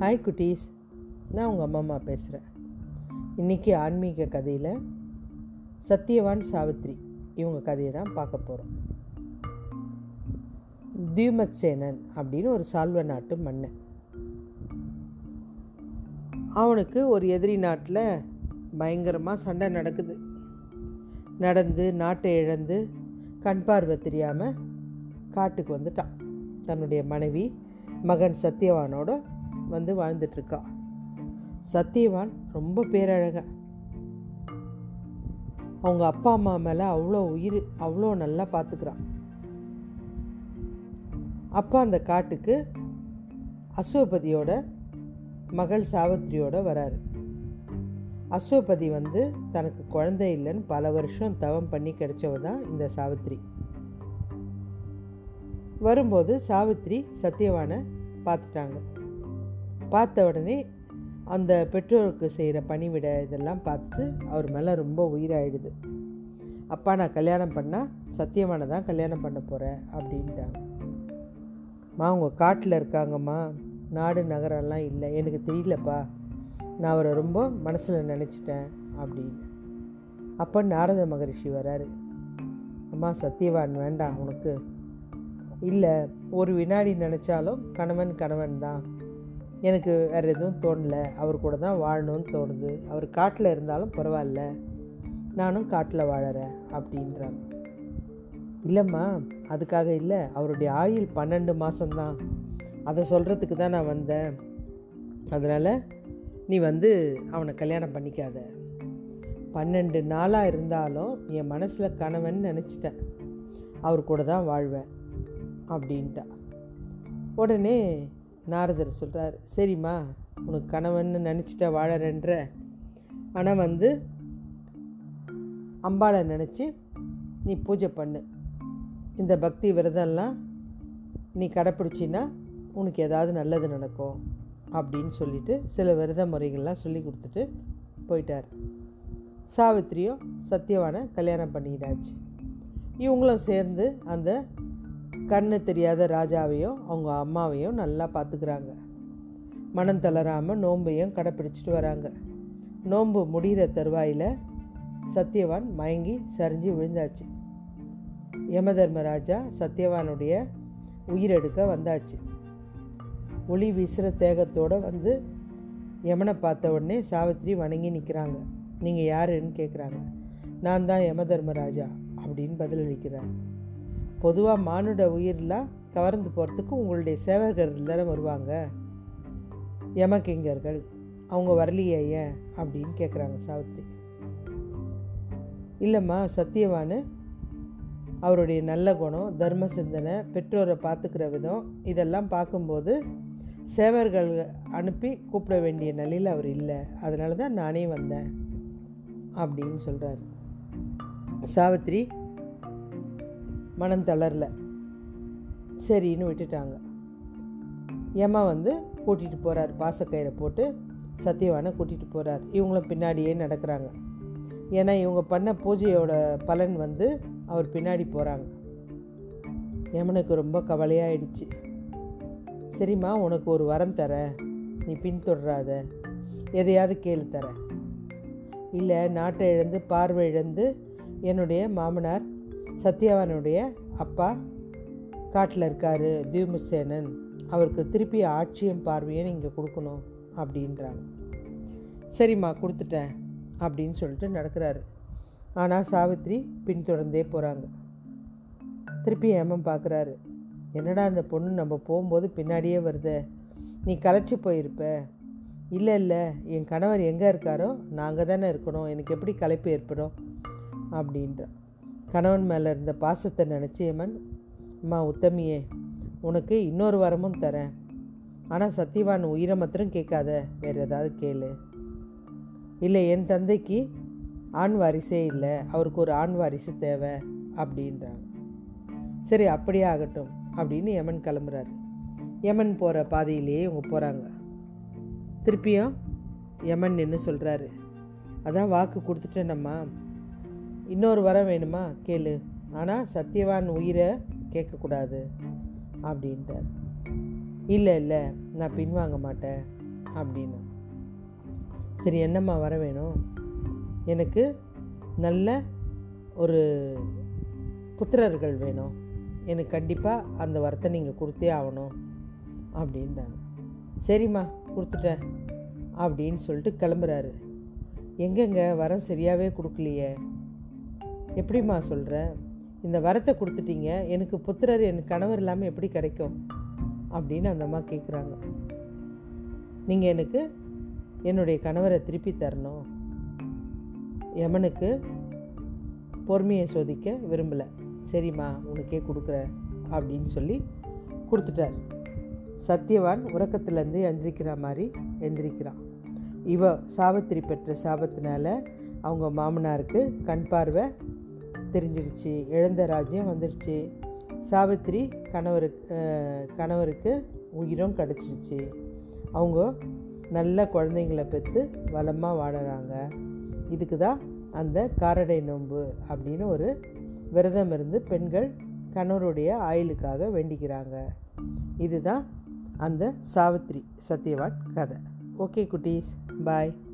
Hi குட்டீஸ். நான் உங்கள் அம்மா அம்மா பேசுகிறேன் இன்றைக்கி ஆன்மீக கதையில் சத்தியவான் சாவித்ரி. இவங்க கதையை தான் பார்க்க போகிறோம் தியூமத்சேனன் அப்படின்னு ஒரு சால்வ நாட்டு மன்னன். அவனுக்கு ஒரு எதிரி நாட்டில் பயங்கரமாக சண்டை நடக்குது. நடந்து நாட்டை இழந்து கண் பார்வை தெரியாமல் காட்டுக்கு வந்துட்டான். தன்னுடைய மனைவி மகன் சத்தியவானோட வந்து வாழ்ந்துட்டுருக்கா சத்தியவான் ரொம்ப பேரழக. அவங்க அப்பா அம்மா மேலே அவ்வளோ உயிர் அவ்வளோ நல்லா பார்த்துக்கிறான் அப்பா அந்த காட்டுக்கு அசுவபதியோட மகள் சாவித்திரியோட வராரு. அசுவபதி வந்து தனக்கு குழந்தை இல்லைன்னு பல வருஷம் தவம் பண்ணி கிடைச்சவ தான் இந்த சாவித்திரி. வரும்போது சாவித்திரி சத்தியவானை பார்த்துட்டாங்க பார்த்த உடனே அந்த பெற்றோருக்கு செய்கிற பணிவிட இதெல்லாம் பார்த்துட்டு அவர் மேலே ரொம்ப உயிராயிடுது. அப்பா நான் கல்யாணம் பண்ணால் சத்தியமான தான் கல்யாணம் பண்ண போகிறேன் அப்படின்ட்டாங்க. மா உங்கள் காட்டில் இருக்காங்கம்மா. நாடு நகரம்லாம் இல்லை. எனக்கு தெரியலப்பா. நான் அவரை ரொம்ப மனசில் நினச்சிட்டேன் அப்படின்னு. அப்போ நாரத மகரிஷி வராரு. அம்மா சத்தியவான் வேண்டாம். உனக்கு இல்லை. ஒரு வினாடி நினச்சாலும் கணவன் கணவன் தான். எனக்கு வேறு எதுவும் தோணலை. அவர் கூட தான் வாழணும்னு தோணுது. அவர் காட்டில் இருந்தாலும் பரவாயில்ல. நானும் காட்டில் வாழறேன் அப்படின்றாங்க இல்லைம்மா அதுக்காக இல்லை. அவருடைய ஆயுள் பன்னெண்டு மாதம்தான் அதை சொல்கிறதுக்கு தான் நான் வந்தேன். அதனால் நீ வந்து அவனை கல்யாணம் பண்ணிக்காத. பன்னெண்டு நாளாக இருந்தாலும் என் மனசில் கணவன் நினச்சிட்டேன். அவர் கூட தான் வாழ்வேன் அப்படின்ட்டா. உடனே நாரதர் சொல்கிறார் சரிம்மா உனக்கு கணவன் நினச்சிட்ட வாழறன்ற. ஆனால் வந்து அம்பாளை நினச்சி நீ பூஜை பண்ணு. இந்த பக்தி விரதம்லாம் நீ கடைப்பிடிச்சின்னா உனக்கு ஏதாவது நல்லது நடக்கும். அப்படின்னு சொல்லிட்டு சில விரத முறைகள்லாம் சொல்லி கொடுத்துட்டு போயிட்டார். சாவித்திரியும் சத்யவானை கல்யாணம் பண்ணிக்கிட்டாச்சு. இவங்களும் சேர்ந்து அந்த கண்ணு தெரியாத ராஜாவையும் அவங்க அம்மாவையும் நல்லா பார்த்துக்கிறாங்க. மனம் தளராமல் நோன்பையும் கடைப்பிடிச்சிட்டு வராங்க. நோன்பு முடிகிற தருவாயில் சத்தியவான் மயங்கி சரிஞ்சு விழுந்தாச்சு. யமதர்மராஜா சத்தியவானுடைய உயிரெடுக்க வந்தாச்சு. ஒளி வீசுகிற தேகத்தோடு வந்து யமனை பார்த்த உடனே சாவித்திரி வணங்கி நிற்கிறாங்க நீங்கள் யாருன்னு கேட்குறாங்க நான் தான் யமதர்மராஜா அப்படின்னு பதிலளிக்கிறார். பொதுவாக மானுட உயிரெலாம் கவர்ந்து போகிறதுக்கு உங்களுடைய சேவகர்கள் தானே வருவாங்க. யமகிங்கர்கள் அவங்க வரலையே ஏன்? அப்படின்னு கேட்குறாங்க சாவித்ரி இல்லைம்மா சத்தியவானு. அவருடைய நல்ல குணம் தர்ம சிந்தனை பெற்றோரை பார்த்துக்கிற விதம் இதெல்லாம் பார்க்கும்போது சேவர்கள் அனுப்பி கூப்பிட வேண்டிய நிலையில் அவர் இல்லை. அதனால தான் நானே வந்தேன் அப்படின்னு சொல்கிறார் சாவித்ரி மனம் தளரல. சரின்னு விட்டுட்டாங்க. யமா வந்து கூட்டிகிட்டு போகிறார் பாசக்கயிறை போட்டு சத்தியவானை கூட்டிகிட்டு போகிறார் இவங்களும் பின்னாடியே நடக்கிறாங்க. ஏன்னா இவங்க பண்ண பூஜையோட பலன் வந்து அவர் பின்னாடி போகிறாங்க யமனுக்கு ரொம்ப கவலையாயிடுச்சு. சரிம்மா உனக்கு ஒரு வரம் தரேன் நீ பின்தொடராத. எதையாவது கேளு தரேன் இல்லை நாட்டை இழந்து பார்வை இழந்து என்னுடைய மாமனார் சத்யாவானுடைய அப்பா காட்டில் இருக்கார் தியூமசேனன் அவருக்கு திருப்பி ஆட்சியும் பார்வையை நீங்கள் கொடுக்கணும் அப்படின்றாங்க. சரிம்மா கொடுத்துட்டேன் அப்படின்னு சொல்லிட்டு நடக்கிறாரு. ஆனால் சாவித்ரி பின்தொடர்ந்தே போகிறாங்க திருப்பி ஏமம் பார்க்குறாரு. என்னடா அந்த பொண்ணு நம்ம போகும்போது பின்னாடியே வருது? நீ களைச்சி போயிருப்ப? இல்லை இல்லை என் கணவர் எங்கே இருக்காரோ நாங்கள் தானே இருக்கணும். எனக்கு எப்படி களைப்பு ஏற்படும்? அப்படின்ற. கணவன் மேலே இருந்த பாசத்தை நினச்சி அம்மன் அம்மா உத்தமியே உனக்கு இன்னொரு வரமும் தரேன். ஆனால் சத்தியவான் உயிரை மாத்திரம் கேட்காத. வேறு ஏதாவது கேளு. இல்லை என் தந்தைக்கு ஆண் வாரிசே இல்லை. அவருக்கு ஒரு ஆண் வாரிசு தேவை அப்படின்றாங்க. சரி அப்படியே ஆகட்டும் அப்படின்னு யமன் கிளம்புறாரு. யமன் போகிற பாதையிலேயே இவங்க போகிறாங்க திருப்பியும் யமன் நின்று சொல்கிறாரு அதான் வாக்கு கொடுத்துட்டேனம்மா. இன்னொரு வரம் வேணுமா? கேளு. ஆனால் சத்யவான் உயிரை கேட்கக்கூடாது அப்படின்ட்டார். இல்லை இல்லை நான் பின்வாங்க மாட்டேன் அப்படின்னு. சரி என்னம்மா வர வேணும்? எனக்கு நல்ல ஒரு புத்திரர்கள் வேணும். எனக்கு கண்டிப்பாக அந்த வரத்தை நீங்கள் கொடுத்தே ஆகணும் அப்படின்றாங்க சரிம்மா கொடுத்துட்டேன் அப்படின்னு சொல்லிட்டு கிளம்புறாரு. எங்கெங்க? வரம் சரியாகவே கொடுக்கலையே. எப்படிம்மா சொல்கிற இந்த வரத்தை கொடுத்துட்டீங்க எனக்கு புத்திரர் எனக்கு கணவர் இல்லாமல் எப்படி கிடைக்கும்? அப்படின்னு அந்த அம்மா கேட்குறாங்க நீங்கள் எனக்கு என்னுடைய கணவரை திருப்பி தரணும். யமனுக்கு பொறுமையை சோதிக்க விரும்பலை. சரிம்மா உனக்கே கொடுக்குறேன் அப்படின்னு சொல்லி கொடுத்துட்டார். சத்யவான் உறக்கத்துலேருந்து எந்திரிக்கிற மாதிரி எந்திரிக்கிறான். இவ சாவத்திரி பெற்ற சாபத்தினால அவங்க மாமனாருக்கு கண் பார்வை தெரிஞ்சிருச்சு. இழந்த ராஜ்யம் வந்துடுச்சு சாவித்திரி கணவருக்கு கணவருக்கு உயிரும் கிடச்சிருச்சு. அவங்க நல்ல குழந்தைங்கள பெற்று வளமாக வாழறாங்க. இதுக்கு தான் அந்த காரடை நோன்பு அப்படின்னு ஒரு விரதம் இருந்து பெண்கள் கணவருடைய ஆயுளுக்காக வேண்டிக்கிறாங்க. இதுதான் அந்த சாவித்ரி சத்யவான் கதை. ஓகே குட்டீஸ். பாய்.